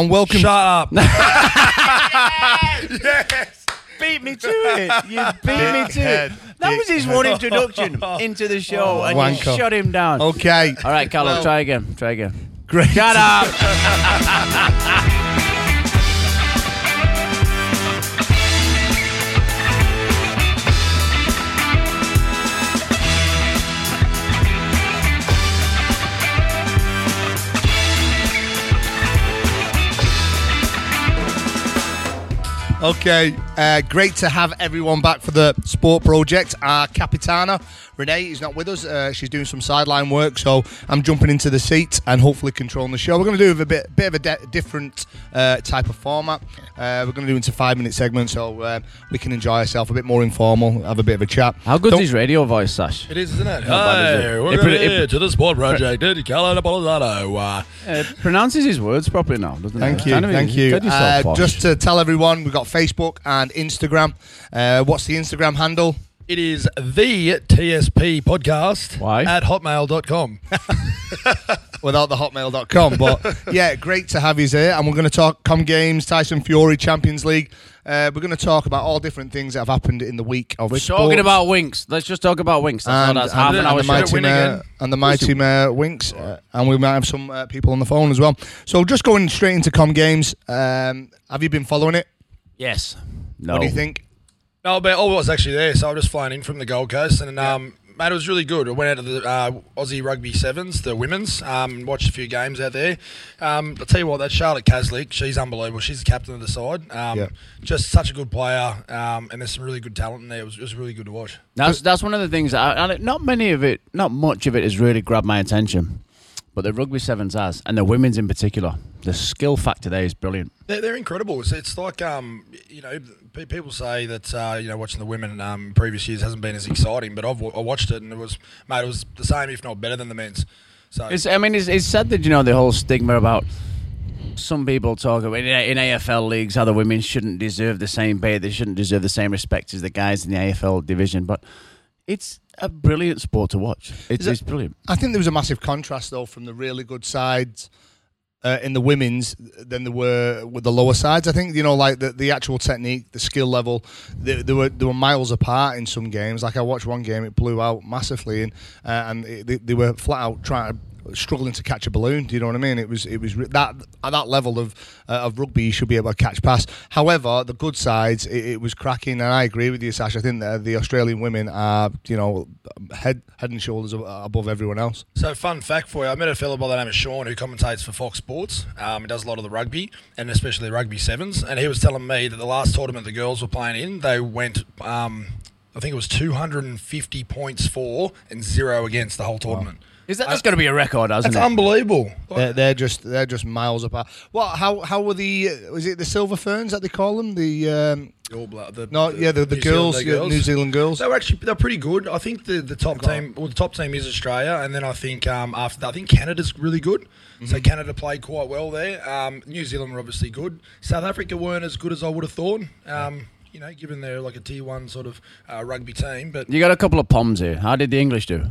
and welcome. Shut up. yes. Beat me to it. You beat me to it. That was his one introduction into the show, and Wanker. you shut him down. Okay. All right, Carlos, Well- try again. Try again. Great. Shut up. Okay, uh, great to have everyone back for the sport project. Our Capitana, Renee, is not with us. Uh, she's doing some sideline work, so I'm jumping into the seat and hopefully controlling the show. We're going to do a bit, bit of a de- different uh, type of format. Uh, we're going to do into five minute segments so uh, we can enjoy ourselves a bit more informal, have a bit of a chat. How good Don't- his radio voice, Sash? It is, isn't it? Not bad, is it? we're It pre- here it- to the Sport Project. Eddie Callan Apollo. Uh, Uh, pronounces his words properly now, doesn't Thank he? you, Kind of- thank you. Uh, just to tell everyone, we've got Facebook and Instagram. Uh, what's the Instagram handle? it is the TSP podcast Why? at hotmail.com. without the hotmail.com. But yeah, great to have you here. And we're going to talk com games, Tyson Fury, Champions League. Uh, we're going to talk about all different things that have happened in the week of We're sports. talking about Winks. Let's just talk about Winks. That's all. and, That's half and, an and hour the show. mighty win mare, again. and the mighty mare winks, uh, and we might have some uh, people on the phone as well. So just going straight into com games. Um, have you been following it? Yes. No. What do you think? No, but I was actually there, so I was just flying in from the Gold Coast, and um, mate, it was really good. I went out to the uh, Aussie Rugby Sevens, the women's, um, watched a few games out there. Um, I'll tell you what, that Charlotte Caslick, she's unbelievable. She's the captain of the side. Um, Yeah. Just such a good player, um, and there's some really good talent in there. It was, it was really good to watch. That's that's one of the things. That I, and not many of it, not much of it, has really grabbed my attention. But the rugby sevens has, and the women's in particular. The skill factor there is brilliant. They're, they're incredible. It's, it's like um, you know, pe- people say that uh, you know watching the women um, in previous years hasn't been as exciting, but I've wa- I watched it and it was mate, it was the same if not better than the men's. So It's, I mean, it's, it's sad that you know the whole stigma about some people talk about in, in AFL leagues how the women shouldn't deserve the same pay, they shouldn't deserve the same respect as the guys in the AFL division. But it's a brilliant sport to watch. It's, it- it's brilliant. I think there was a massive contrast though from the really good sides uh, in the women's than there were with the lower sides. I think you know, like the, the actual technique, the skill level, they, they were they were miles apart in some games. Like I watched one game, it blew out massively, and uh, and it, they, they were flat out trying to. Struggling to catch a balloon, do you know what I mean? It was, it was that at that level of uh, of rugby, you should be able to catch pass. However, the good sides, it, it was cracking, and I agree with you, Sash. I think that the Australian women are, you know, head head and shoulders above everyone else. So, fun fact for you: I met a fellow by the name of Sean who commentates for Fox Sports. Um, he does a lot of the rugby and especially rugby sevens. And he was telling me that the last tournament the girls were playing in, they went, um, I think it was 250 points for and zero against the whole tournament. Is that that's going to be a record, hasn't That's it? unbelievable. They're, they're just they're just miles apart. What? How how were the? Was it the silver ferns that they call them? The um, All bla- the, no, yeah, the, the New girls, Zealand yeah, New Zealand girls. They were actually they're pretty good. I think the, the top team well the top team is Australia and then I think um, after that I think Canada's really good. Mm-hmm. So Canada played quite well there. Um, New Zealand were obviously good. South Africa weren't as good as I would have thought. Um, you know, given they're like a tier one sort of uh, rugby team, but You got a couple of poms here. How did the English do?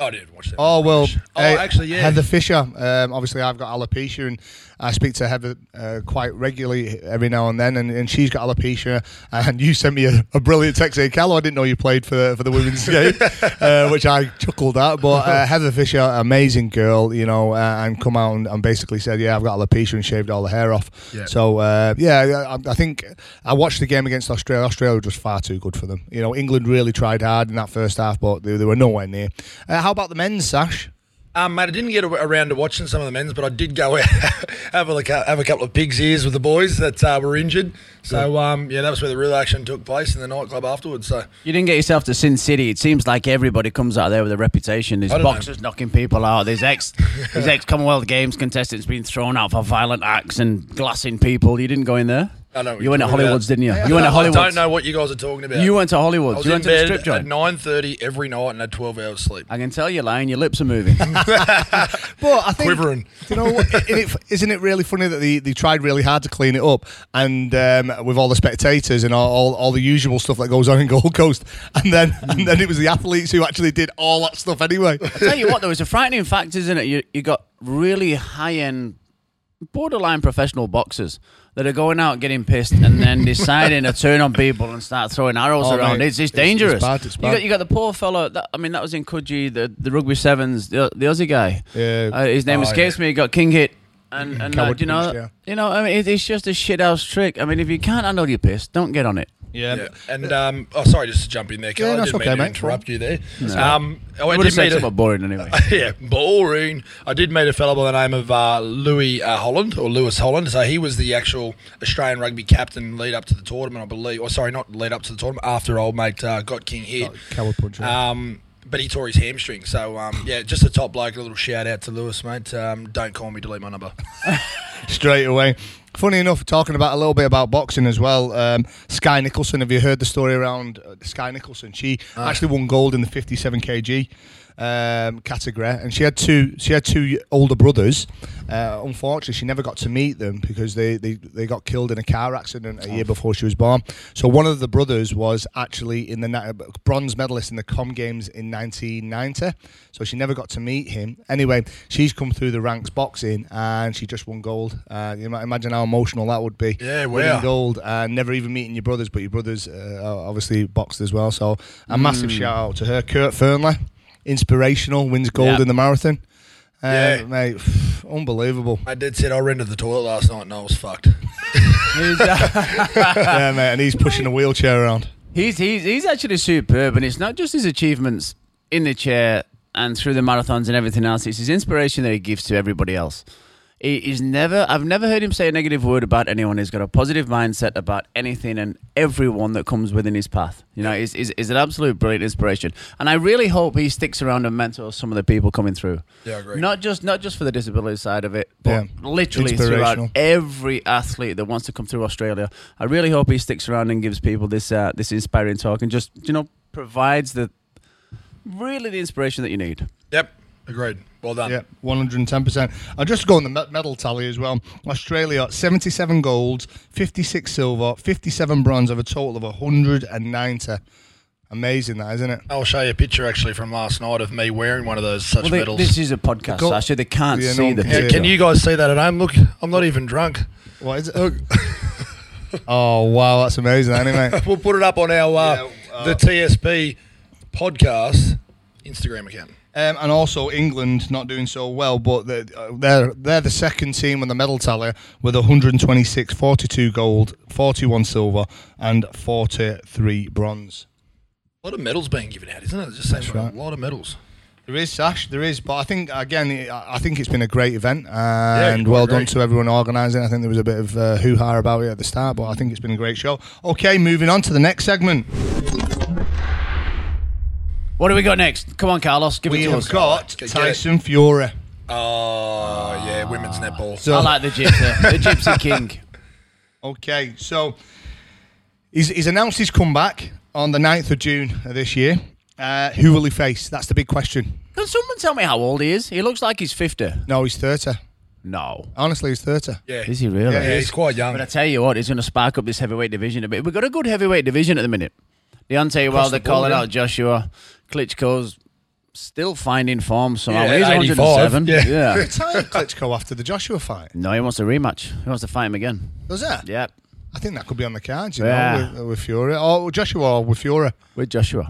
I didn't watch that. Oh well, Oh, uh, actually, yeah. Heather Fisher. Um, obviously, I've got alopecia, and I speak to Heather uh, quite regularly every now and then, and, and she's got alopecia. And you sent me a, a brilliant text saying, "Callo, I didn't know you played for for the women's game," uh, which I chuckled at. But uh, Heather Fisher, amazing girl, you know, uh, and come out and, and basically said, "Yeah, I've got alopecia," and shaved all the hair off. Yeah. So uh, yeah, I, I think I watched the game against Australia. Australia was just far too good for them. You know, England really tried hard in that first half, but they, they were nowhere near. Uh, how about the men's, Sash? Um, mate, I didn't get around to watching some of the men's, but I did go out have a look, have a couple of pigs ears with the boys that uh, were injured. So um, yeah, that was where the real action took place in the nightclub afterwards. So You didn't get yourself to Sin City. It seems like everybody comes out of there with a reputation. There's I don't know. boxers knocking people out. There's ex, there's ex Commonwealth Games contestants being thrown out for violent acts and glassing people. You didn't go in there. I know what You you're went to talking Hollywoods, about. didn't you? You went to Hollywood. I don't know what you guys are talking about. You went to I Hollywoods. You went to the bed strip at nine thirty every night and had twelve hours sleep. I can tell you, Lane. Your lips are moving. But I think Quivering. You know, what, isn't it, isn't it really funny that they, they tried really hard to clean it up, and um, with all the spectators and all, all, all the usual stuff that goes on in Gold Coast, and then and then it was the athletes who actually did all that stuff anyway. I tell you what, there was a frightening fact, isn't it? You you got really high end borderline professional boxers that are going out getting pissed and then deciding to turn on people and start throwing arrows Oh, around. mate, It's, it's it's- dangerous. it's bad, it's You got you got the poor fellow. That, I mean, that was in Coogee, the the rugby sevens, the, the Aussie guy. Yeah. Uh, his name Oh, escapes me. He got king hit. And, and uh, Coward you know, punch, yeah. you know, I mean, it, it's just a shit house trick. I mean, if you can't handle your piss, don't get on it. yeah. Yeah. And um, oh, sorry, just to jump in there, Carl. Yeah, I that's didn't okay, mean to mate. interrupt you there. No. Um, oh, I I would did have said meet something a, boring anyway. yeah, boring. I did meet a fellow by the name of uh, Louis uh, Holland or Lewis Holland. So he was the actual Australian rugby captain lead up to the tournament, I believe. Or sorry, not lead up to the tournament. After old mate uh, got king hit. Coward punch. yeah. Um, but he tore his hamstring. So um, yeah, just a top bloke. A little shout out to Lewis, mate. Um, don't call me. Delete my number. straight away. Funny enough, talking about a little bit about boxing as well. Um, Skye Nicolson, have you heard the story around uh, Skye Nicolson? She actually won gold in the 57 kg um, category, and she had two. She had two older brothers. Uh, unfortunately, she never got to meet them because they, they, they got killed in a car accident a year before she was born. So one of the brothers was actually in the bronze medalist in the Com Games in 1990. So she never got to meet him. Anyway, she's come through the ranks boxing, and she just won gold. Uh, you might imagine how emotional that would be. Yeah, winning wow. gold and never even meeting your brothers, but your brothers uh, obviously boxed as well. So a Mm. massive shout out to her. Kurt Fearnley, inspirational, wins gold Yeah. in the marathon. Uh, Yeah. mate, unbelievable. I did said I rented the toilet last night and I was fucked. Yeah, mate, and he's pushing a wheelchair around. he's, he's, he's actually superb, and it's not just his achievements in the chair and through the marathons and everything else, it's his inspiration that he gives to everybody else. He, he's never, I've never heard him say a negative word about anyone. He's got a positive mindset about anything and everyone that comes within his path. You know, he's, he's, he's an absolute brilliant inspiration. And I really hope he sticks around and mentors some of the people coming through. Yeah, I agree. Not just not just for the disability side of it, but Yeah. literally throughout every athlete that wants to come through Australia. I really hope he sticks around and gives people this uh, this inspiring talk and just you know provides the really the inspiration that you need. Yep, agreed. Well done. Yeah, 110%. I'll just go on the me- medal tally as well. Australia, 77 golds, 56 silver, 57 bronze, of a total of 190. Amazing, that, isn't it? I'll show you a picture actually from last night of me wearing one of those such Well, they- medals. this is a podcast, Go- so actually they can't Yeah, see one the can Yeah, can you guys see that at home? Look, I'm not even drunk. What is it? oh, wow, that's amazing, anyway. We'll put it up on our uh, Yeah, uh, the TSP podcast Instagram account. Um, and also England not doing so well, but they're, they're they're the second team on the medal tally with 126, 42 gold, 41 silver, and 43 bronze. A lot of medals being given out, isn't it? It just seems right. a lot of medals. There is Sash, there is, but I think again, I think it's been a great event, and quite well done to everyone organising. I think there was a bit of uh, hoo ha about it at the start, but I think it's been a great show. Okay, moving on to the next segment. What do we got next? Come on, Carlos, give We it to have us. got Get it. Tyson Fury. Oh yeah, women's netball. So I like the gypsy, the gypsy king. Okay, so he's, he's announced his comeback on the 9th of June of this year. Uh, who will he face? That's the big question. Can someone tell me how old he is? He looks like he's fifty. No, he's 30. No, Honestly, he's 30. yeah, is he really? Yeah, yeah, he's quite young. But I tell you what, he's going to spark up this heavyweight division a bit. We've got a good heavyweight division at the minute. Deontay Wilder the board, calling yeah. out Joshua. Klitschko's still finding form somehow. Yeah, He's 85, 107. yeah. yeah. Retired Klitschko after the Joshua fight. No, he wants a rematch. He wants to fight him again. Does that? Yeah, I think that could be on the cards, you Yeah. know, with, uh, with Fury. Oh, or Joshua or with Fury. with Joshua.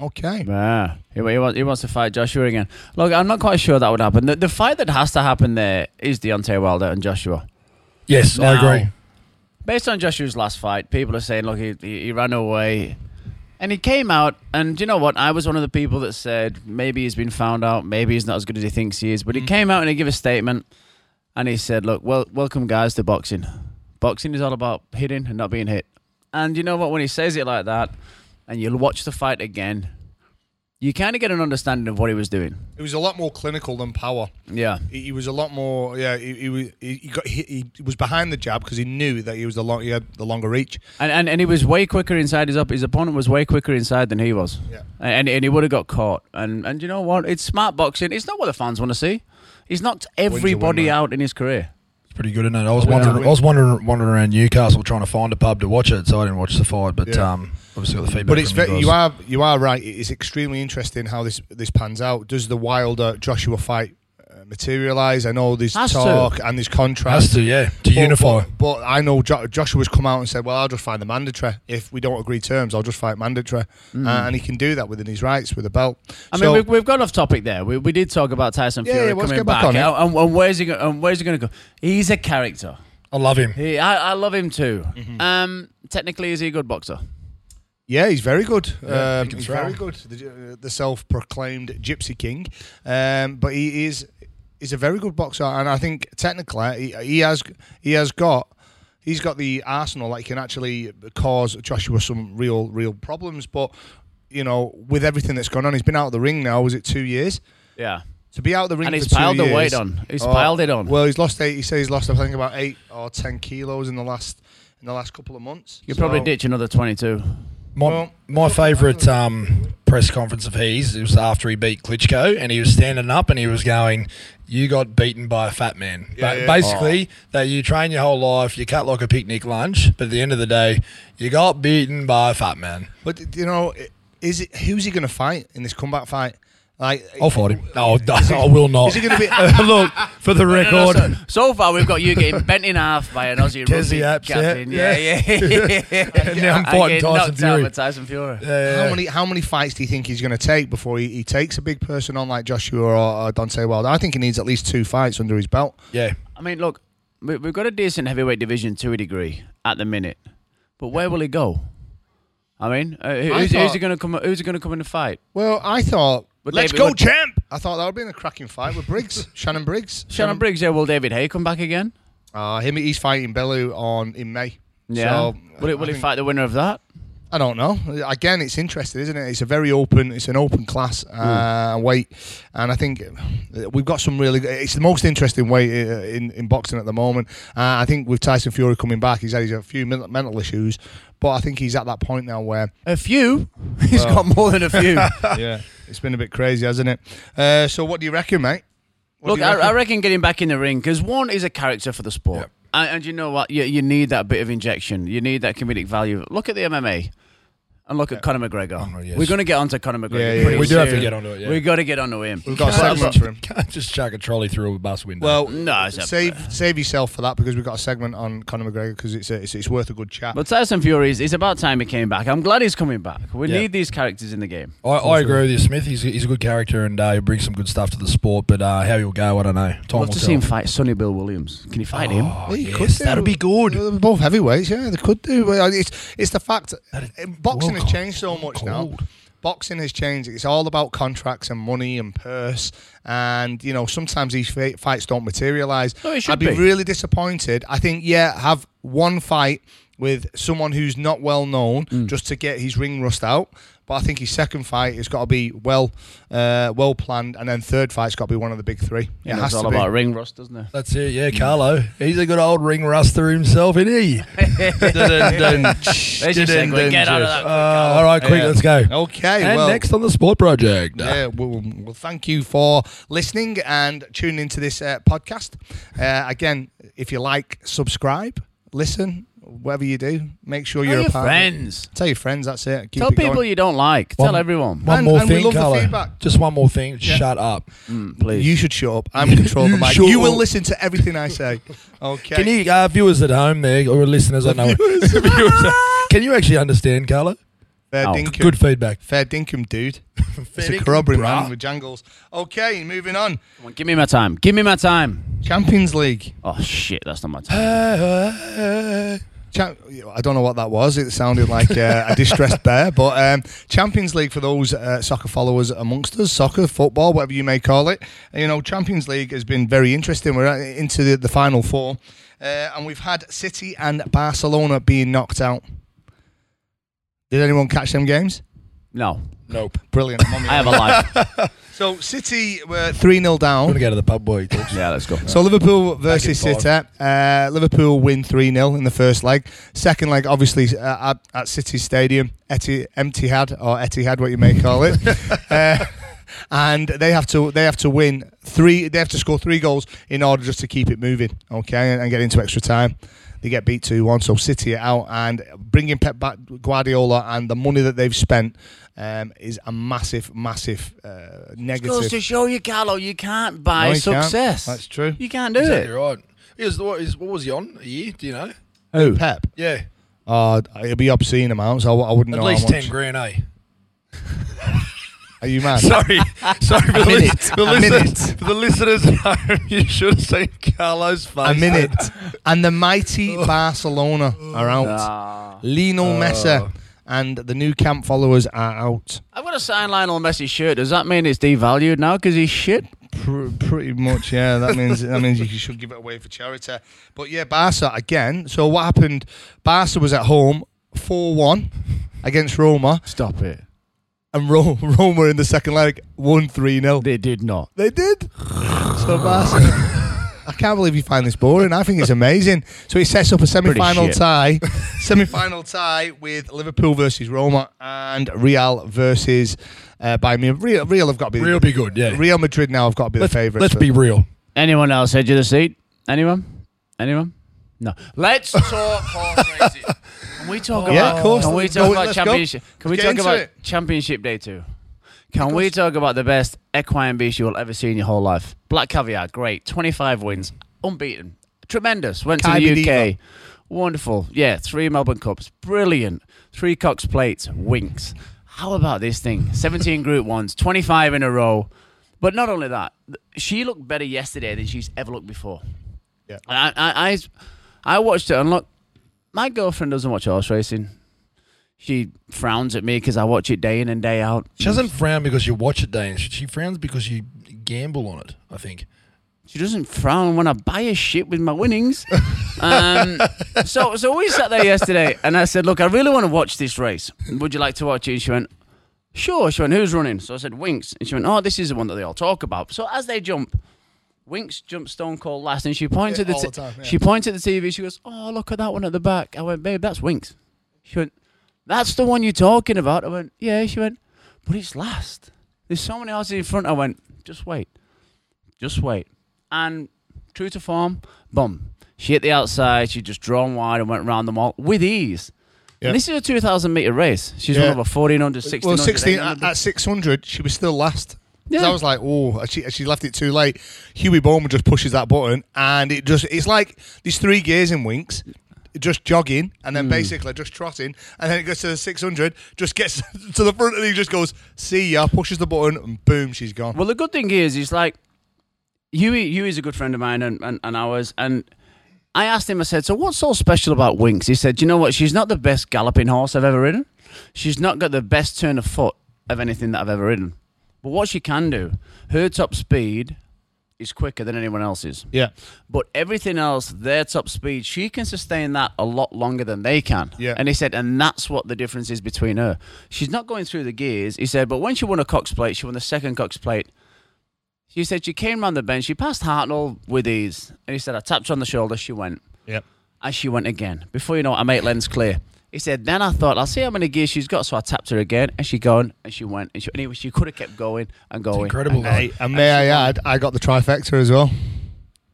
Okay. Yeah, he, he, wants, he wants to fight Joshua again. Look, I'm not quite sure that would happen. The, the fight that has to happen there is Deontay Wilder and Joshua. yes, I agree. Based on Joshua's last fight, people are saying, look, he, he, he ran away. And he came out, and you know what? I was one of the people that said maybe he's been found out, maybe he's not as good as he thinks he is. But he mm. came out and he gave a statement, and he said, "Look, well, welcome guys to boxing. Boxing is all about hitting and not being hit." And you know what? When he says it like that, and you'll watch the fight again, you kind of get an understanding of what he was doing. It was a lot more clinical than power. Yeah, He, he was a lot more, yeah, he, he, was- he, he got, he, he was behind the jab because he knew that he was the long, he had the longer reach. and and, and he was way quicker inside his up. His opponent was way quicker inside than he was. Yeah. and and he would have got caught. And and you know what? It's smart boxing. It's not what the fans want to see. He's knocked everybody mate. out in his career. It's pretty good, isn't it? I was Yeah. wondering, I was wandering, wandering around Newcastle trying to find a pub to watch it, so I didn't watch the fight. But Yeah. um, obviously got the feedback. But it's you are you are right. It's extremely interesting how this this pans out. Does the Wilder Joshua fight materialise. I know there's Has to. talk and there's contracts. Has to, yeah, to But- unify. But, but I know jo- Joshua's come out and said, "Well, I'll just fight the mandatory. If we don't agree terms, I'll just fight mandatory." Uh, and he can do that within his rights with a belt. Mm. I So- mean, we've, we've got off topic there. We, we did talk about Tyson Fury yeah, let's coming back back. on. And, and where's he? Go, and where's he going to go? He's a character. I love him. He, I, I love him too. Mm-hmm. Um, technically, is he a good boxer? Yeah, he's very good. Yeah, um, he's very good. The, the self-proclaimed Gypsy King, um, but he is he's a very good boxer, and I think technically he, he has he has got he's got the arsenal that he can actually cause Joshua some real real problems. But you know, with everything that's gone on, he's been out of the ring now. Was it two years? Yeah. To be out of the ring And he's piled the weight on. He's Oh, piled it on. Well, he's lost eight. He says he's lost I think about eight or ten kilos in the last in the last couple of months. You probably So- ditch another 22. My, Well- my favourite um, press conference of his it was after he beat Klitschko, and he was standing up and he was going, "You got beaten by a fat man." Yeah, but basically, that you train your whole life, you cut like a picnic lunch, but at the end of the day, you got beaten by a fat man. But you know, is it who's he going to fight in this comeback fight? Like, I'll fight him. No, I will not. Is he going to be? Look for the No, no, record. so, so far, we've got you getting bent in half by an Aussie Kezi rugby Apps, yeah. captain. Yeah, yeah. yeah. And now I'm fighting Tyson Fury. by Tyson Fury. Yeah, How many how many fights do you think he's going to take before he, he takes a big person on like Joshua or, or Deontay Wilder? I think he needs at least two fights under his belt. yeah. I mean, look, we- we've got a decent heavyweight division to a degree at the minute, but where will he go? I mean, uh, who- I who's, who's he going to come? Who's he going to come in the fight? Well, I thought But let's David go would- champ. I thought that would be been a cracking fight with Briggs, Shannon Briggs. Shannon Briggs. Yeah, will David Haye come back again? Uh, him he's fighting Bellew on in May. Yeah. So, will he, will he fight the winner of that? I don't know. Again, it's interesting, isn't it? It's a very open. It's an open class uh, weight, and I think we've got some really. It's the most interesting weight uh, in in boxing at the moment. Uh, I think with Tyson Fury coming back, he's had he's a few mental issues, but I think he's at that point now where A few. He's Well. got more than a few. yeah, it's been a bit crazy, hasn't it? Uh, so, what do you reckon, mate? What Look, you I, reckon? I reckon getting back in the ring because one is a character for the sport, Yep. and, and you know what? You, you need that bit of injection. You need that comedic value. Look at the MMA. And look at Conor McGregor. Oh, yes. We're going to get onto Conor McGregor. Yeah, yeah, pretty We do have to get onto it. Yeah. We've got to get onto him. We've got a Can't segment just- for him. Can't just chuck a trolley through a bus window. Well, No, it's a- save save yourself for that because we've got a segment on Conor McGregor because it's, a, it's it's worth a good chat. But Tyson Fury, is- it's about time he came back. I'm glad he's coming back. We Yeah. need these characters in the game. I, I agree with you, Smith. He's, he's a good character and uh, he brings some good stuff to the sport. But uh, how he'll go, I don't know. Time I'd will love to tell. see him fight Sonny Bill Williams. Can you fight him? Oh, Yeah, yes, could that'd be good. They're both heavyweights, yeah, they could do. Well, It's it's the fact That is- boxing well has changed so much now. Boxing has changed. It's all about contracts and money and purse, and you know sometimes these fi- fights don't materialize. No, it should I'd be, be. really disappointed. I think yeah, have one fight with someone who's not well known Mm. just to get his ring rust out. But I think his second fight has got to be well, uh, well planned, and then third fight's got to be one of the big three. Yeah, it it's has all be. about ring rust, doesn't it? That's it, yeah, Carlo. He's a good old ring ruster himself, isn't he? There's your segue. Get out of that. Uh, all right, quick, Yeah. let's go. Okay, And well, next on the Sport Project. Yeah, well, well, thank you for listening and tuning into this uh, podcast. Uh, again, if you like, subscribe, listen, whatever you do, make sure Tell you're your a part. of it. friends. Tell your friends. That's it. Keep Tell it people going. you don't like. One- Tell everyone. One And- more and we thing, love the feedback. Just one more thing. Yeah. Shut up. Mm, please. You should shut up. I'm in control of the mic. shut You will up. listen to everything I say. Okay. Can you, uh, viewers at home there, or listeners, I know. Viewers. Can you actually understand, Carlo? Fair Oh, dinkum. Good feedback. Fair dinkum, dude. it's a dinkum, corroborate brah. man with jangles. Okay, moving on. Come on, give me my time. Give me my time. Champions League. Oh shit, that's not my time. Cha- I don't know what that was. It sounded like uh, a distressed bear. But um, Champions League for those uh, soccer followers amongst us, soccer, football, whatever you may call it. You know, Champions League has been very interesting. We're into the, the final four, uh, and we've had City and Barcelona being knocked out. Did anyone catch them games? No, Nope. Brilliant. I'm on my I have a life. so City were three 0 I'm down. going to go to the pub, boy. Yeah, let's go. So Liverpool versus Back in City. Uh, Liverpool win 3 0 in the first leg. Second leg, obviously, uh, at, at City Stadium, Eti, Etihad, or Etihad, what you may call it. uh, and they have to they have to win three. They have to score three goals in order just to keep it moving. Okay, and, and get into extra time. They get beat two one, so City are out and bringing Pep back Guardiola and the money that they've spent um, is a massive, massive uh, negative. Goes to show you, Carlo, you can't buy No, you can't. success. That's true. You can't do Exactly it. right. He was, what, is, what was he on a year? Do you know? Who? Pep, Yeah, uh, it'll be obscene amounts. I, I wouldn't at know least how much. ten grand, eh? Are you mad? Sorry, sorry for the, minute. lis- the A listeners. minute. For the listeners at home, you should have seen Carlo's face. a minute. and the mighty Barcelona are out. Ah. Lionel Messi and the new camp followers are out. I've got a signed Lionel Messi shirt. Does that mean it's devalued now because he's shit? Pr- pretty much, yeah. That means that means you should give it away for charity. But yeah, Barca again. So what happened? Barca was at home, four one against Roma, Stop it. and Ro- Roma in the second leg won three 0 They did not. They did. So Barca. I can't believe you find this boring. I think it's amazing. So it sets up a semi-final tie, semi-final tie with Liverpool versus Roma and Real versus uh, Bayern Munich. Real, Real have got to be Real be good, yeah. Real Madrid now have got to be let's the favourites. let's be real. Anyone else edge of the seat? Anyone? Anyone? No. Let's talk horse racing. Can we talk about? Yeah, of course. Can we Let's talk go. about Let's go. championship? Can we Let's talk about it. championship day two? Can we talk about the best equine beast you will ever see in your whole life? Black Caviar, great, twenty-five wins, unbeaten, tremendous. Went to the UK, wonderful. Yeah, three Melbourne Cups, brilliant. Three Cox plates, winks. How about this thing? Seventeen Group Ones, twenty-five in a row. But not only that, she looked better yesterday than she's ever looked before. Yeah. I, I, I, I watched it and look, my girlfriend doesn't watch horse racing. She frowns at me because I watch it day in and day out. She doesn't frown because you watch it, Dane. She frowns because you gamble on it. I think. She doesn't frown when I buy a shit with my winnings. um, so, so we sat there yesterday, and I said, "Look, I really want to watch this race. Would you like to watch it?" And she went, "Sure." She went, "Who's running?" So I said, "Winks." And she went, "Oh, this is the one that they all talk about." So as they jump, Winks jumped Stone Cold last, and she pointed Yeah, at all the, the time, yeah. she pointed at the TV. She goes, "Oh, look at that one at the back." I went, "Babe, that's Winks." She went, "That's the one you're talking about." I went, "Yeah." She went, "But it's last. There's so many horses in front." I went, "Just wait, just wait." And true to form, boom. She hit the outside. She just drawn wide and went round them all with ease. Yeah. And this is a 2,000 meter race. She's Yeah. over 1,400, 1,600. well, 16 at, at 600, she was still last. Yeah. I was like, oh, she, she left it too late. Huey Bowman just pushes that button, and it just, it's like these three gears in Winks, just jogging, and then hmm. basically just trotting, and then it goes to the 600, just gets to the front, and he just goes, see ya, pushes the button, and boom, she's gone. Well, the good thing is, he's like, Huey, Huey's a good friend of mine and, and, and ours. And I asked him, I said, so what's so special about Winks? He said, you know what? She's not the best galloping horse I've ever ridden. She's not got the best turn of foot of anything that I've ever ridden. But what she can do, her top speed is quicker than anyone else's. Yeah. But everything else, their top speed, she can sustain that a lot longer than they can. Yeah. And he said, and that's what the difference is between her. She's not going through the gears. He said, but when she won a Cox plate, she won the second Cox plate. She said she came round the bend, she passed Hartnell with ease. And he said, I tapped her on the shoulder, she went. Yep. And she went again. Before you know it, I made lens clear. He said, then I thought, I'll see how many gears she's got. So I tapped her again, and she gone, and she went. And she, anyway, she could have kept going and going. incredible, And though. And may I add, I got the trifecta as well.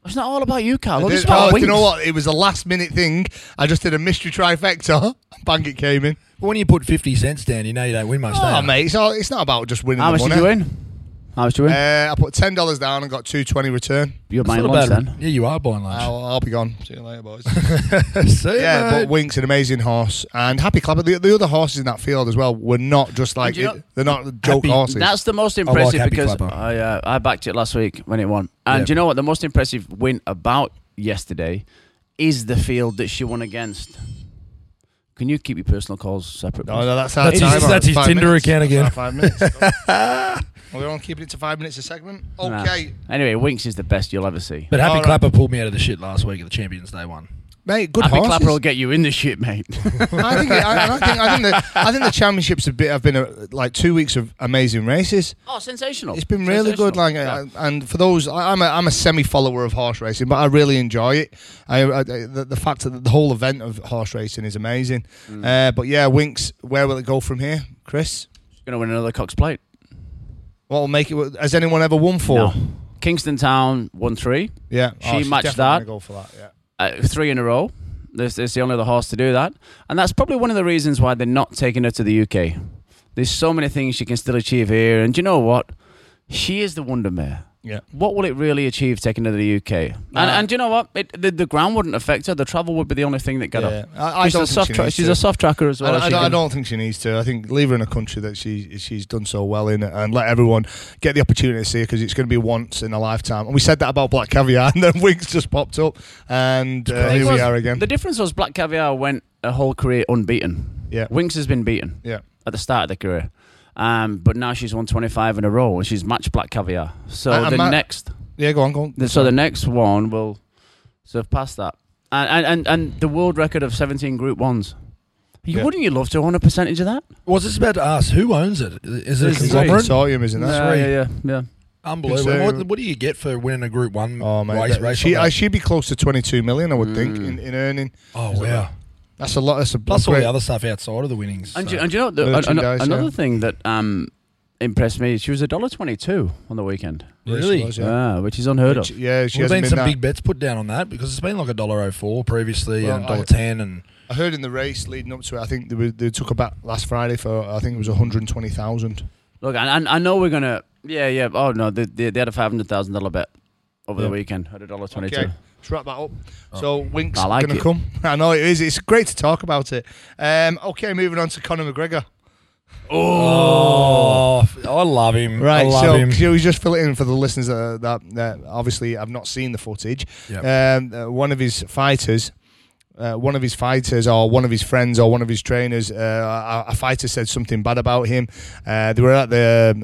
It's not all about you, Carl. It's about oh, you know what? It was a last minute thing. I just did a mystery trifecta. Bang, it came in. When you put fifty cents down, you know you don't win much. Oh, do mate, it's, all, it's not about just winning How the much money. did you win? How much did you win? Uh, I put ten dollars down and got two twenty return. You're buying not lunch then. Yeah, you are buying lunch. I'll, I'll be gone. See you later, boys. See, yeah, mate. but Wink's an amazing horse, and Happy Clapper. The, the other horses in that field as well were not just like do you know- they're not joke Happy- horses. That's the most like impressive Happy because Clapper. I uh, I backed it last week when it won. And Yeah. do you know what? The most impressive win about yesterday is the field that she won against. Can you keep your personal calls separate? no, please? no, that's our That's time. his- on. that's his Five Tinder minutes. account That's again. our Five minutes. We're on keeping it to five minutes a segment. Nah. Okay, Anyway, Winks is the best you'll ever see. But Happy oh, All right. Clapper pulled me out of the shit last week at the Champions Day one. Mate. Good Happy horses. Clapper will get you in the shit, mate. I think. I, I think. I think the. I think the championships have been, have been a, like two weeks of amazing races. oh, sensational! It's been really good. Like, Sensational. uh, and for those, I- I'm a, I'm a semi follower of horse racing, but I really enjoy it. I, I the, the fact that the whole event of horse racing is amazing. Mm. Uh, but yeah, Winks, where will it go from here, Kris? gonna win another Cox Plate. What will make it? Has anyone ever won for? No. Kingston Town won three, Yeah, She she's matched that. Go for that. Yeah. Uh, three in a row. This is the only other horse to do that, and that's probably one of the reasons why they're not taking her to the UK. There's so many things she can still achieve here, and you know what? She is the wonder mare. Yeah. What will it really achieve taking her to the UK? And, do you know what? It, the, the ground wouldn't affect her. The travel would be the only thing that got Yeah. her. I, I she's don't a soft she tra- she's to. a soft tracker as well. I, I I don't think she needs to. I think leave her in a country that she she's done so well in, and let everyone get the opportunity to see her because it's going to be once in a lifetime. And we said that about Black Caviar, and then Winks just popped up, and uh, here we are again. The difference was Black Caviar went a whole career unbeaten. Yeah. Winks has been beaten yeah, at the start of the career. Um, but now she's won 25 in a row and she's matched Black Caviar. So And- and the Ma- next yeah. Go on, go on. The- So the next one will surpass that, and and and, and the world record of seventeen Group Ones. You, Yeah. Wouldn't you love to own a percentage of that? Was this about to ask who owns it? Is it a It's It's conglomerate? consortium, isn't it? yeah, yeah, yeah, yeah. Unbelievable. It's, uh, what, what do you get for winning a Group One Oh man, race? that- race she like I that? she'd be close to twenty two million, I would think, Mm. in, in earning. oh wow! That's a lot. That's a Plus all the other stuff outside of the winnings. And, so. you, and you know the, an- an- another yeah. thing that um, impressed me. She was a dollar twenty two on the weekend, Yeah, Really? was, yeah. yeah. which is unheard She- of. yeah, she Well, has been been some that. big bets put down on that because it's been like a dollar oh four previously Well, and I- dollar ten and I heard in the race leading up to it, I think they, were, they took a bet last Friday for I think it was one hundred twenty thousand. Look, I, I I know we're gonna. Yeah, yeah. Oh no, they, they, they had a five hundred thousand dollar bet over the weekend at a dollar twenty two. Okay, let's wrap that up. So Winks I like gonna come. I know it is. It's great to talk about it. Um, okay, moving on to Conor McGregor. oh, I love him. I Right, love so him. can we just fill it in for the listeners that, that, that obviously have not seen the footage. Yep. Um, uh, one of his fighters, uh, one of his fighters, or one of his friends, or one of his trainers, uh, a, a fighter said something bad about him. Uh, they were at the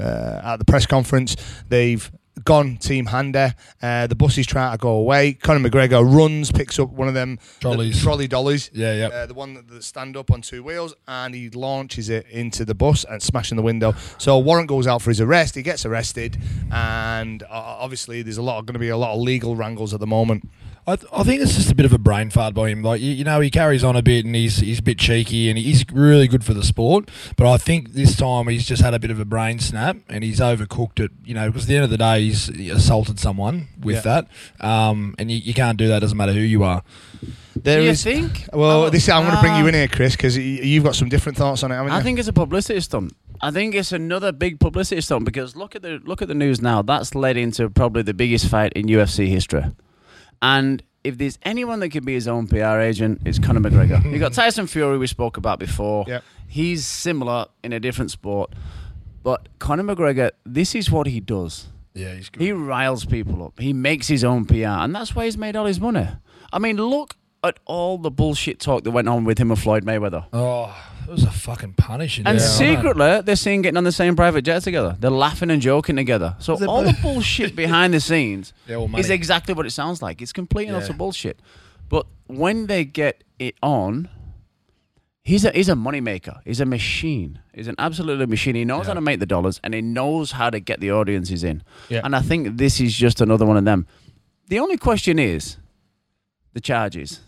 uh, at the press conference. They've gone team hander. Uh, the bus is trying to go away. Conor McGregor runs, picks up one of them Trolleys. the trolley dollies. Yeah, yeah. Uh, the one that, that stand up on two wheels, and he launches it into the bus and smashing the window. So warrant goes out for his arrest. He gets arrested, and uh, obviously there's a lot going to be a lot of legal wrangles at the moment. I, th- I think it's just a bit of a brain fart by him. Like you, you know, he carries on a bit and he's he's a bit cheeky and he's really good for the sport. But I think this time he's just had a bit of a brain snap and he's overcooked it. You know, because at the end of the day, he's assaulted someone with that, um, and you, you can't do that. Doesn't matter who you are. There Do you is- think? Well, Oh, this I'm going to bring you in here, Kris, because you've got some different thoughts on it. Haven't I you? think it's a publicity stunt. I think it's another big publicity stunt because look at the look at the news now. That's led into probably the biggest fight in UFC history. And if there's anyone that could be his own PR agent, it's Conor McGregor. you got Tyson Fury, we spoke about before. Yep. He's similar in a different sport, but Conor McGregor, this is what he does. Yeah, he's good. He riles people up. He makes his own PR, and that's why he's made all his money. I mean, look at all the bullshit talk that went on with him and Floyd Mayweather. oh, it was a fucking punish. in And secretly, they're seen getting on the same private jet together. They're laughing and joking together. So all the bullshit behind the scenes is exactly what it sounds like. It's complete and utter bullshit. But when they get it on, he's a he's a moneymaker. He's a machine. He's an absolute machine. He knows how to make the dollars and he knows how to get the audiences in. Yeah. And I think this is just another one of them. The only question is the charges.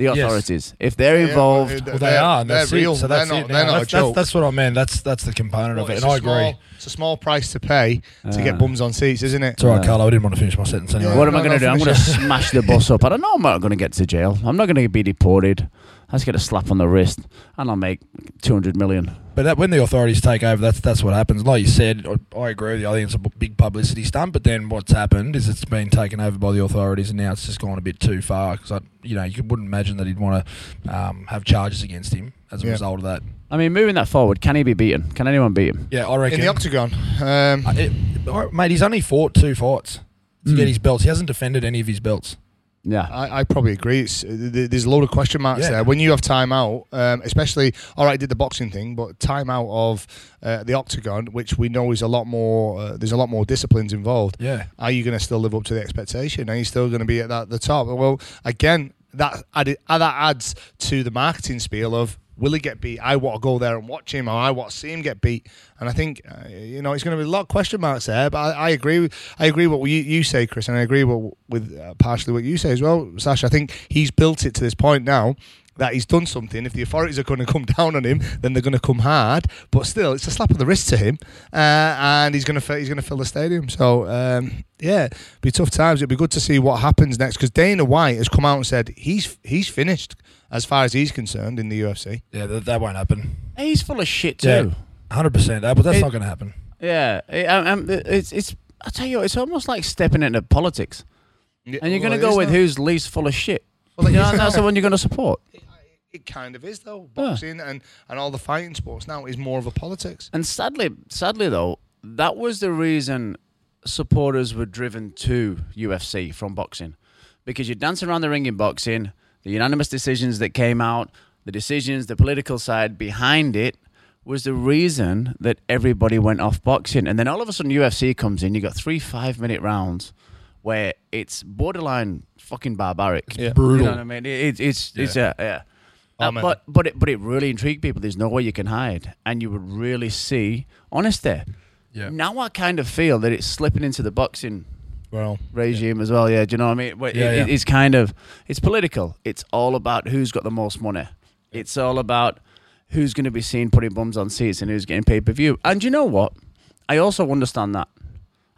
The Yes. authorities. If they're Yeah, involved, well, Well, they are. And They're that's real. It. So they're that's not. it. They're not that's, a joke. That's, that's what I mean. That's that's the component Well, of it, it's and a I agree. It's a small price to pay to Uh, get bums on seats, isn't it? It's all right, Uh, Carlo. I didn't want to finish my sentence anyway. Yeah. What am I going to no, do? I'm going to smash the bus up. I don't know I'm not going to get to jail. I'm not going to be deported. I just get a slap on the wrist and I'll make 200 million. But that, when the authorities take over, that's that's what happens. Like you said, I, I agree with you. I think it's a b- big publicity stunt. But then what's happened is it's been taken over by the authorities, and now it's just gone a bit too far. Because you know, you wouldn't imagine that he'd want to um, have charges against him as a Yeah. result of that. I mean, moving that forward, can he be beaten? Can anyone beat him? Yeah, I reckon. In the octagon. Um, it- mate, he's only fought two fights to Mm. get his belts. He hasn't defended any of his belts. Yeah. I, I probably agree. It's, uh, there's a load of question marks Yeah. there. When you have time out, um, especially, all right, did the boxing thing, but time out of uh, the octagon, which we know is a lot more, uh, there's a lot more disciplines involved. Yeah. Are you going to still live up to the expectation? Are you still going to be at that the top? Well, again, that added, that adds to the marketing spiel of will he get beat? I want to go there and watch him, or I want to see him get beat. And I think uh, you know it's going to be a lot of question marks there. But I, I agree. With, I agree what you, you say, Kris, and I agree with, with uh, partially what you say as well, Sasha. I think he's built it to this point now that he's done something. If the authorities are going to come down on him, then they're going to come hard. But still, it's a slap on the wrist to him, uh, and he's going to he's going to fill the stadium. So um, yeah, be tough times. It'd be good to see what happens next because Dana White has come out and said he's he's finished as far as he's concerned in the UFC. Yeah, that, that won't happen. He's full of shit too. Hundred percent. But that's It- not going to happen. Yeah, it- um, um, it's it's. I tell you, what, it's almost like stepping into politics, and you're going to go with who's least full of shit. Well, it you know, is that's now. the one you're going to support. It kind of is though. Boxing and, and all the fighting sports now is more of a politics. And sadly, sadly though, that was the reason supporters were driven to UFC from boxing, because you dance around the ring in boxing, the unanimous decisions that came out, the decisions, the political side behind it. Was the reason that everybody went off boxing, and then all of a sudden UFC comes in. You got three five-minute rounds where it's borderline fucking barbaric. Yeah. Brutal. You know what I mean? It, it's it's yeah. yeah. Oh, Uh, but but it, but it really intrigued people. There's no way you can hide, and you would really see honest there. Yeah. Now I kind of feel that it's slipping into the boxing Well, regime as well. Yeah, do you know what I mean? Well, Yeah, it- yeah. It's kind of it's political. It's all about who's got the most money. It's all about who's going to be seen putting bums on seats and who's getting pay per view. And you know what? I also understand that.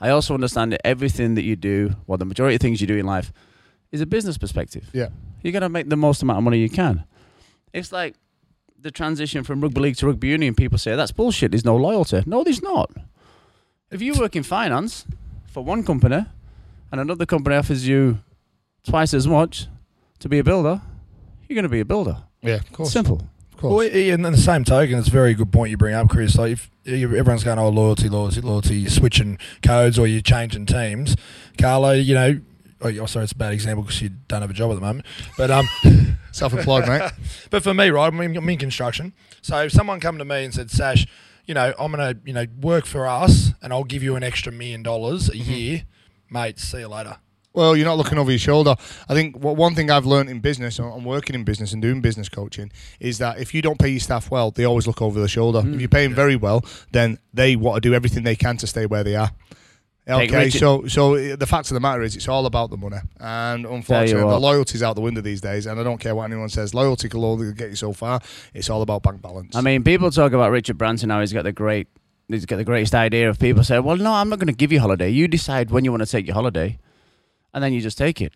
I also understand that everything that you do, well, the majority of things you do in life, is a business perspective. yeah. You're gonna make the most amount of money you can. It's like the transition from rugby league to rugby union. People say that's bullshit. There's no loyalty. No, there's not. If you work in finance for one company and another company offers you twice as much to be a builder, you're gonna be a builder. Yeah, of course. Simple. Of course. Well, yeah, and on the same token, it's a very good point you bring up, Kris. Like, if if everyone's going, oh, loyalty, loyalty, loyalty, you're switching codes or you're changing teams. Carlo, you know, oh, yeah, sorry, it's a bad example because you don't have a job at the moment. But um, Self-employed, mate. but for me, right, I'm in, I'm in construction. So if someone come to me and said, Sash, you know, I'm gonna, you know, work for us, and I'll give you an extra million dollars a year, mate. See you later. Well, you're not looking over your shoulder. I think what one thing I've learned in business, and I'm working in business and doing business coaching, is that if you don't pay your staff well, they always look over their shoulder. If you pay them very well, then they want to do everything they can to stay where they are. Okay, so so uh, the fact of the matter is, it's all about the money, and unfortunately, the loyalty's out the window these days. And I don't care what anyone says, loyalty can only get you so far. It's all about bank balance. I mean, people talk about Richard Branson now. He's got the great, he's got the greatest idea of people say, "Well, no, I'm not going to give you holiday. You decide when you want to take your holiday, and then you just take it."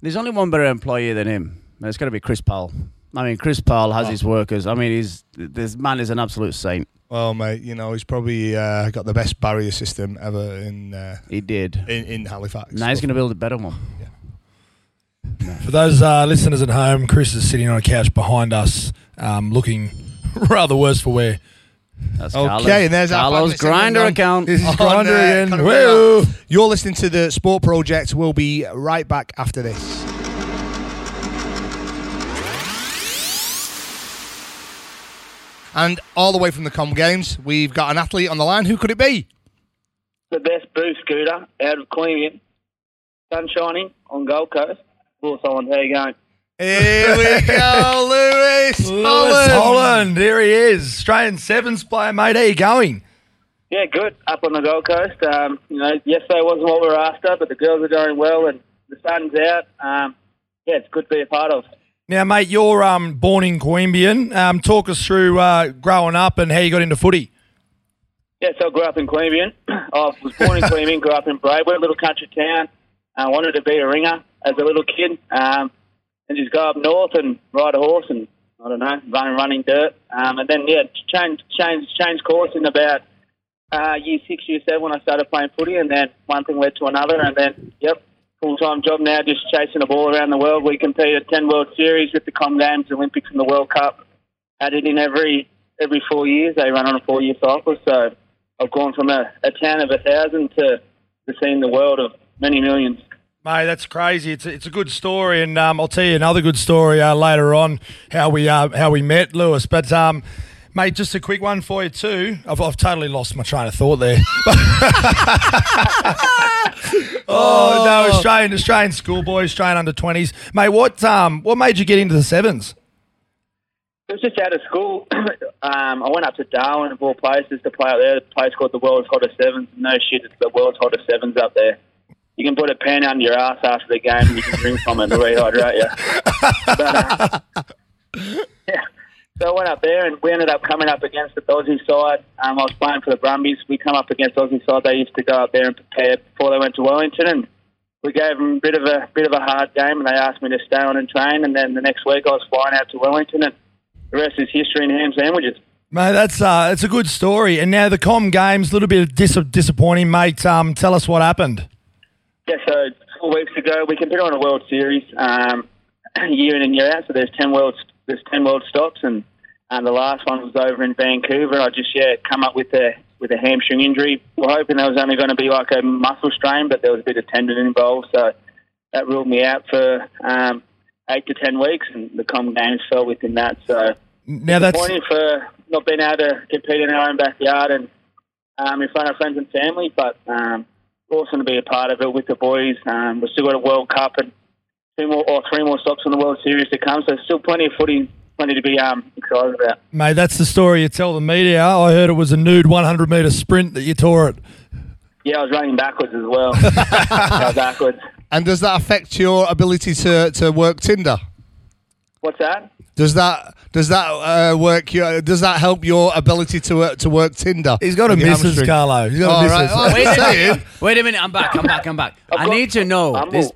There's only one better employee than him, and it's got to be Chris Powell. I mean, Chris Powell has Oh. his workers. I mean, he's this man is an absolute saint. well, mate, you know he's probably uh, got the best barrier system ever in uh, He did. in, in Halifax. Now he's going to build a better one. For those uh, listeners at home, Chris is sitting on a couch behind us, um, looking rather worse for wear. That's Okay, Carlos, and there's our Carlos family segment grinder done. account. This is Grinder uh, again. Conor Whoa. You're listening to the Sport Project. We'll be right back after this. And all the way from the Com Games, we've got an athlete on the line. Who could it be? the best boost scooter out of Queanbeyan. Sun shining on Gold Coast. Lewis Holland, how you going? Here we go, Lewis, Lewis Holland. Holland, there he is. Australian Sevens player, mate. How you going? Yeah, good. Up on the Gold Coast. Um, you know, yesterday wasn't what we were after, but the girls are going well and the sun's out. Um, yeah, it's good to be a part of. Now, mate, you're um, born in Queanbeyan. Um, talk us through uh, growing up and how you got into footy. Yeah, so I grew up in Queanbeyan. I was born in Queanbeyan, grew up in Braidwood, a little country town. I wanted to be a ringer as a little kid, um, and just go up north and ride a horse and I don't know, run running dirt. Um, and then yeah, change change change course in about uh, year six, year seven when I started playing footy, and then one thing led to another, and then yep, full time job now, just chasing the ball around the world. We compete at ten World Series with the Com Games, Olympics, and the World Cup. Added in every every four years. They run on a four year cycle, so I've gone from a, a town of a thousand to, to seeing the world of many millions. Mate, that's crazy. It's a, it's a good story, and um, I'll tell you another good story uh, later on how we uh, how we met, Lewis. But um, mate, just a quick one for you too. I've, I've totally lost my train of thought there. oh no, Australian Australian schoolboys, Australian under twenties, mate. What um what made you get into the sevens? It was just out of school. um, I went up to Darwin of all places to play out there. A place called the World's Hottest Sevens. No shit, it's the World's Hottest Sevens up there. You can put a pen under your ass after the game and you can drink from it to rehydrate you. But, uh, we ended up coming up against the Aussie side. Um, I was playing for the Brumbies. We come up against Aussie side. They used to go up there and prepare before they went to Wellington, and we gave them a bit of a bit of a hard game. And they asked me to stay on and train. And then the next week, I was flying out to Wellington, and the rest is history and ham sandwiches. Mate, that's uh, it's a good story. And now the Com Games, a little bit dis- disappointing, mate. Um, tell us what happened. Yeah, so four weeks ago, we competed on a World Series um, year in and year out. So there's ten world there's ten world stops, and um, the last one was over in Vancouver. I just yeah come up with a with a hamstring injury. We're hoping there was only going to be like a muscle strain, but there was a bit of tendon involved, so that ruled me out for um, eight to ten weeks, and the Com Games fell within that. So Now that's disappointing for not being able to compete in our own backyard and um, in front of friends and family, but um, awesome to be a part of it with the boys. Um, we've still got a World Cup and two more or three more stops on the World Series to come, so still plenty of footy, plenty to be um, excited about. mate, that's the story you tell the media. I heard it was a nude 100 meter sprint that you tore it. Yeah, I was running backwards as well. Go backwards. And does that affect your ability to, to work Tinder? What's that? Does that does that uh, work? Your, does that help your ability to uh, to work Tinder? He's got a With missus, hamstring? Carlo. He's got All a right. Oh, Wait a minute. Wait a minute. I'm back. I'm back. I'm back. I need to know. There's,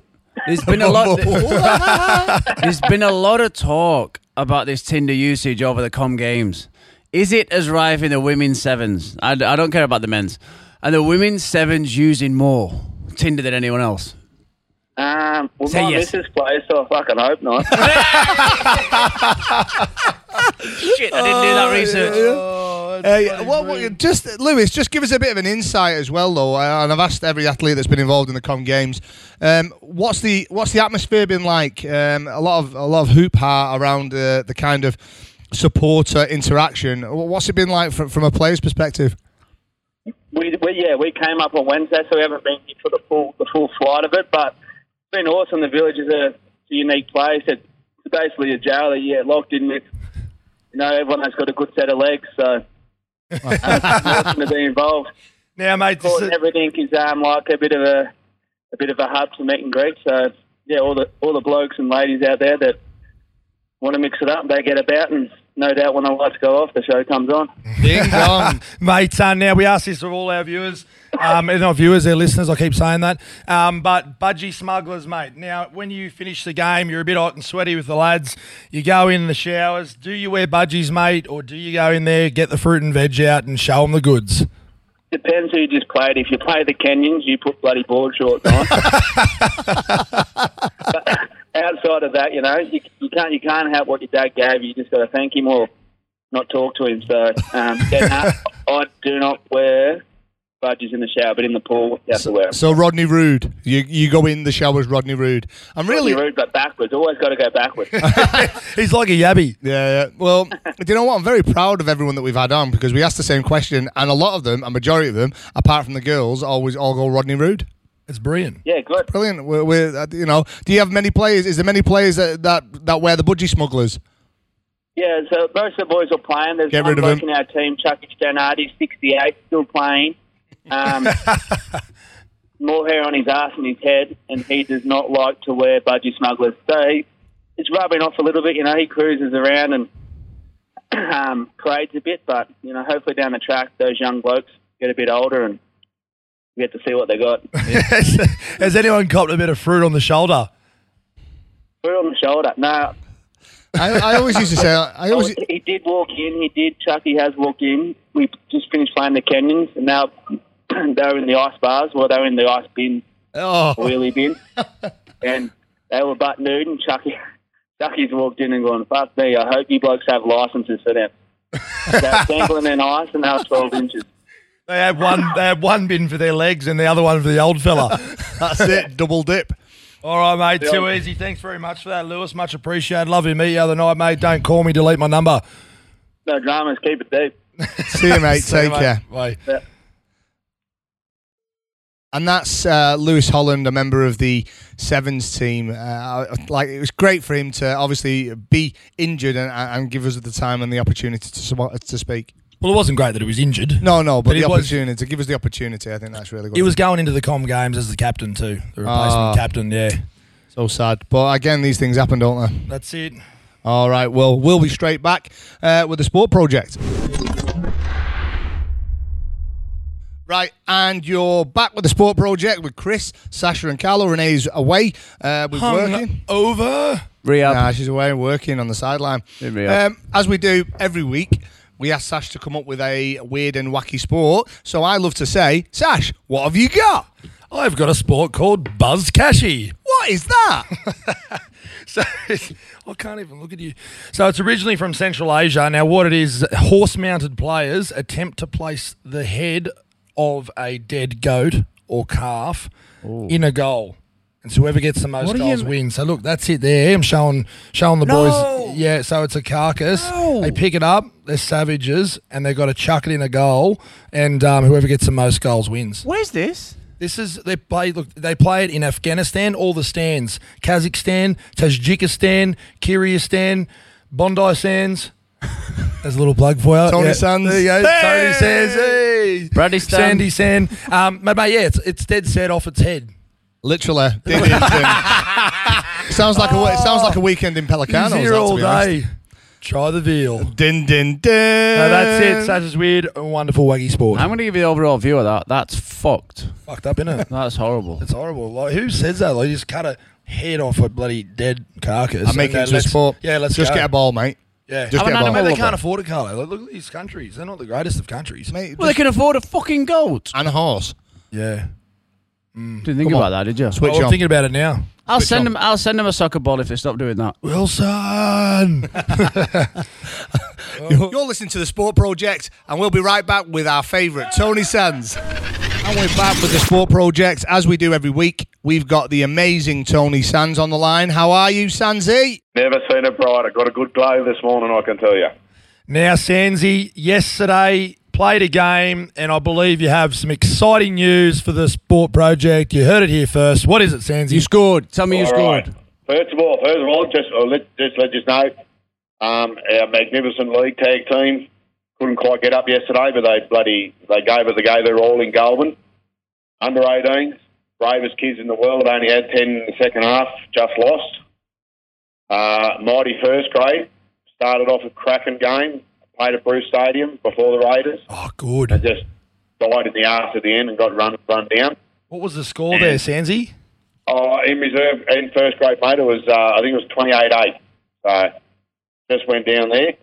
there's been a lot. there's been a lot of talk about this Tinder usage over the Com Games. Is it as rife in the women's sevens? I, I don't care about the men's. And the women's sevens using more Tinder than anyone else. Um, well, Say my yes. missus plays, so I fucking hope not. Shit, I didn't do that research. Uh, what, what, just Lewis, just give us a bit of an insight as well, though. uh, And I've asked every athlete that's been involved in the Com Games, um, what's the what's the atmosphere been like? Um, a lot of a lot of hoop ha around uh, the kind of supporter interaction. What's it been like from, from a player's perspective? we, we yeah we came up on Wednesday, so we haven't been here for the full the full flight of it. But it's been awesome. The village is a, a unique place. It's basically a jail that yeah locked in with. You know, everyone has got a good set of legs, so it's awesome to be involved. Now, mate, Court and everything is um, like a bit of a a bit of a hub to meet and greet. So yeah, all the all the blokes and ladies out there that want to mix it up, they get about, and no doubt when the lights go off, the show comes on. Ding dong. Mate, uh, now we ask this of all our viewers. Um, they're not viewers, they're listeners. I keep saying that. Um, but budgie smugglers, mate. Now, when you finish the game, you're a bit hot and sweaty with the lads. You go in the showers. Do you wear budgies, mate, or do you go in there, get the fruit and veg out, and show them the goods? Depends who you just played. If you play the Kenyans, you put bloody board shorts on. outside of that, you know, you, you can't you can't have what your dad gave you. You just got to thank him or not talk to him. So, um, yeah, no, I do not wear budgies in the shower, but in the pool, you have to wear 'em. So Rodney Rude, you you go in the shower showers, Rodney Rude. I'm really Really rude, but backwards. Always got to go backwards. He's like a yabby. Yeah, yeah. Well, do you know what? I'm very proud of everyone that we've had on because we asked the same question, and a lot of them, a majority of them, apart from the girls, always all go Rodney Rude. It's brilliant. yeah, good. Brilliant. We're, we're uh, you know, do you have many players? Is there many players that that, that wear the budgie smugglers? Yeah, so most of the boys are playing. There's Get one rid of bloke him. in our team, Chucky Stanardi, 68, still playing. Um, more hair on his ass and his head, and he does not like to wear budgie smugglers. So he, it's rubbing off a little bit. You know, he cruises around and um, parades a bit, but, you know, hopefully down the track, those young blokes get a bit older and get to see what they got. has, has anyone copped a bit of fruit on the shoulder? We're on the shoulder. No, I, I always used to say, I always. Oh, he did walk in. He did. Chucky has walked in. We just finished playing the Kenyans, and now they're in the ice bars. Well, they were in the ice bin, Oh, wheelie bin, and they were butt nude. And Chucky, Chucky's walked in and gone, "Fuck me! I hope you blokes have licenses for them." They're sampling in ice, and they're twelve inches. They had one. They had one bin for their legs and the other one for the old fella. that's it. Double dip. All right, mate. Too easy. Thanks very much for that, Lewis. Much appreciated. Lovely to meet you the other night, mate. Don't call me. Delete my number. No dramas. Keep it deep. See you, mate. See you, Take mate. care. Bye. And that's uh, Lewis Holland, a member of the Sevens team. Uh, like it was great for him to obviously be injured and, and give us the time and the opportunity to to speak. Well, it wasn't great that he was injured. No, no, but, But he the was- opportunity to give us the opportunity, I think that's really good. He was going into the Com Games as the captain too, the replacement Ah. captain. Yeah, so sad, but again, these things happen, don't they? that's it. All right. Well, we'll be straight back uh, with the Sport Project. Right, and you're back with the Sport Project with Kris, Sasha, and Carlo. Renee's away uh, with working. over. Rehab. Nah, she's away working on the sideline. In rehab. Um, as we do every week, we ask Sash to come up with a weird and wacky sport. So I love to say, Sash, what have you got? I've got a sport called Buzz Cashy. What is that? So I can't even look at you. So it's originally from Central Asia. Now, what it is, horse-mounted players attempt to place the head of a dead goat or calf in a goal. And so whoever gets the most What do goals wins. So look, that's it there. I'm showing showing the No. boys. Yeah, so it's a carcass. No. They pick it up. They're savages, and they've got to chuck it in a goal. And um, whoever gets the most goals wins. Where's this? This is they play. Look, they play it in Afghanistan, all the stands: Kazakhstan, Tajikistan, Kyrgyzstan, Bondi Sands. There's a little plug for you. Tony Sands. There you go. Hey! Tony Sands. Hey. Bradley Stan. Sandy Sand. Um, but mate, yeah, it's, it's dead set off its head. Literally. Did it, sounds like a it sounds like a weekend in Pelicanos. He's here that, all be honest. day. Try the veal. Din din din. No, that's it. Such as weird, wonderful, waggy sport. I'm going to give you the overall view of that. That's fucked. fucked up, innit? That's horrible. It's horrible. Like, who says that? Like, you just cut a head off a bloody dead carcass. I'm making it to a let's- sport. Yeah, let's just go. get a ball, mate. Yeah, Just Have get an a ball. Mate, animal they can't lover. afford a Carlo. Like, look at these countries. They're not the greatest of countries. Mate, Well, they just- can afford a fucking goat. and a horse. Yeah. Mm. Didn't think Come about on. that, did you? Switch Oh, I'm on. thinking about it now. I'll switch send on. them. I'll send them a soccer ball if they stop doing that. Wilson. You're you're listening to the Sport Project, and we'll be right back with our favourite, Tony Sands. And we're back with the Sport Project, as we do every week. We've got the amazing Tony Sands on the line. How are you, Sandsy? Never seen it brighter. Got a good glow this morning, I can tell you. now, Sandsy, yesterday played a game, and I believe you have some exciting news for the Sport Project. You heard it here first. What is it, Sandsy? You scored. Tell me you scored. right. First of all, first of all, just I'll let, just let you know, um, our magnificent league tag team couldn't quite get up yesterday, but they bloody they gave it the go. They're all in Goulburn, under 18s, bravest kids in the world. Only had 10 in the second half, just lost. Uh, mighty first grade started off a cracking game. Played at Bruce Stadium before the Raiders. oh, good. and just died in the arse at the end and got run run down. What was the score there, Sandsy? Oh, in reserve in first grade, mate, it was uh, I think it was twenty eight eight. So just went down there.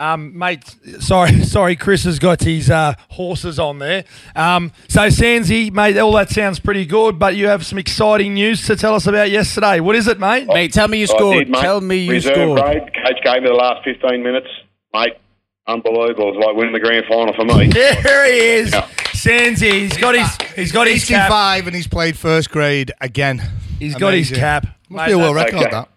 Um, mate, sorry, sorry, Kris has got his uh, horses on there. Um, so, Sandsy, mate, all that sounds pretty good, but you have some exciting news to tell us about yesterday. What is it, mate? Mate, tell me you I scored. did. Tell me you reserve scored. grade. Coach gave me the last fifteen minutes, mate. Unbelievable. It's like winning the grand final for me. There he is, Yeah. Sandsy. He's got his, he's got his cap. 85, and he's played first grade again. He's got his cap. Must Mate, be a world that's- record, okay. that.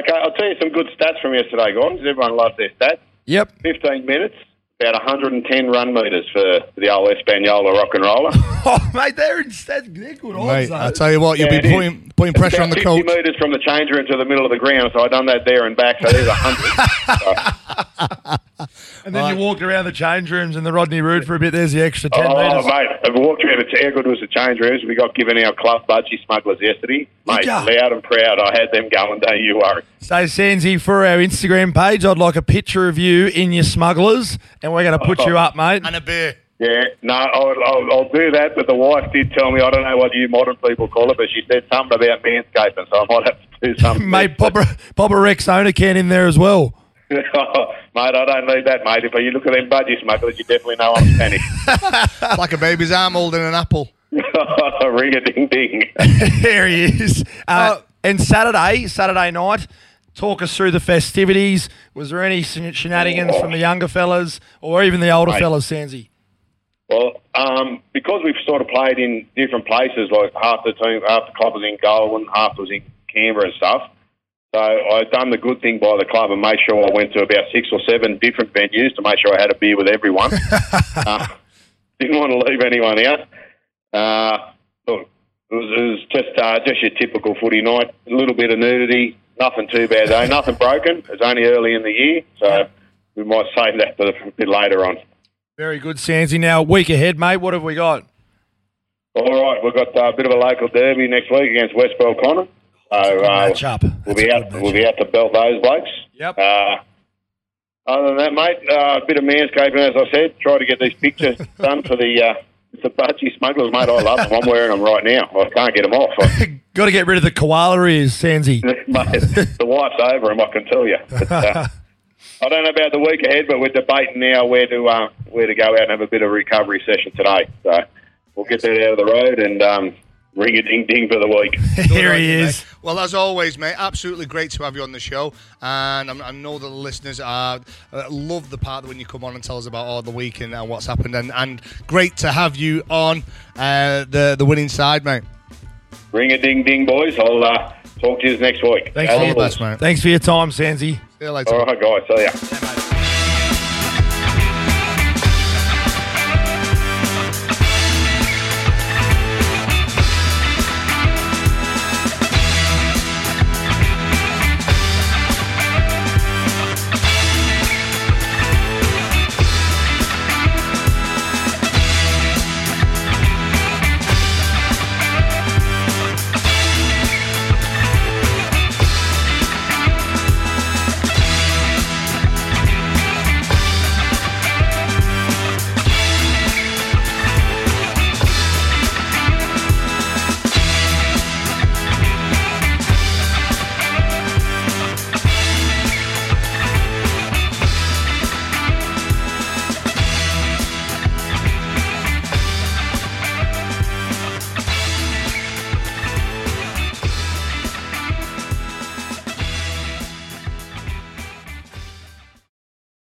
Okay, I'll tell you some good stats from yesterday, guys. Everyone loves their stats. Yep. 15 minutes, about 110 run metres for, for the old Espanola rock and roller. Oh, mate, they're, in, they're good odds, Mate. I tell you what, you'll Yeah, be it is. putting, putting pressure on About the 50 coach. metres from the change room to the middle of the ground, so I done that there and back, so there's 100. and then you walked around the change rooms in the Rodney Rude for a bit. There's the extra 10 oh, metres. mate, I've walked around the how good was the change rooms. We got given our club budgie smugglers yesterday. Mate, ya? loud and proud. I had them going, don't you worry. So, Sandsy, for our Instagram page, I'd like a picture of you in your smugglers, and we're going to put oh. you up, mate. And a beer. Yeah, no, I'll, I'll, I'll do that, but the wife did tell me, I don't know what you modern people call it, but she said something about manscaping, so I might have to do something. Mate, pop a, pop a Rexona can in there as well. Mate, I don't need that, mate. If you look at them budgie smugglers, you definitely know I'm Spanish. Like a baby's arm holding an apple. Ring a ding ding. there he is. Uh, and Saturday, Saturday night, talk us through the festivities. Was there any shen- shenanigans from the younger fellas or even the older Mate. fellas, Sandsy? Well, um, because we've sort of played in different places, like half the team, half the club was in Goulburn, half was in Canberra and stuff. So I've done the good thing by the club and made sure I went to about six or seven different venues to make sure I had a beer with everyone. uh, didn't want to leave anyone out. Uh, look, it was, it was just uh, just your typical footy night. A little bit of nudity, nothing too bad though, nothing broken. It's only early in the year, so we might save that for a bit later on. Very good, Sandsy. Now, week ahead, mate, what have we got? All right, we've got uh, a bit of a local derby next week against West Belconnen. So uh, match up. we'll be out. good We'll match be out to belt those blokes. Yep. Uh, other than that, mate, uh, a bit of manscaping, as I said. Try to get these pictures done for the uh, the budgie smugglers, mate. I love them. I'm wearing them right now. I can't get them off. Got to get rid of the koala ears, Sandsy. mate, the wife's over them, I can tell you. But, uh, I don't know about the week ahead, but we're debating now where to uh, where to go out and have a bit of a recovery session today. So we'll get that out of the road and um, ring a ding ding for the week. Here he you, is. mate. Well, as always, mate, absolutely great to have you on the show, and I'm, I know that the listeners are uh, love the part when you come on and tell us about all the week and uh, what's happened, and, and great to have you on uh, the the winning side, mate. ring a ding ding, boys. I'll uh, talk to you next week. Thanks for All the your best, mate. Thanks for your time, Sandsy. See you later. All right, guys. See ya.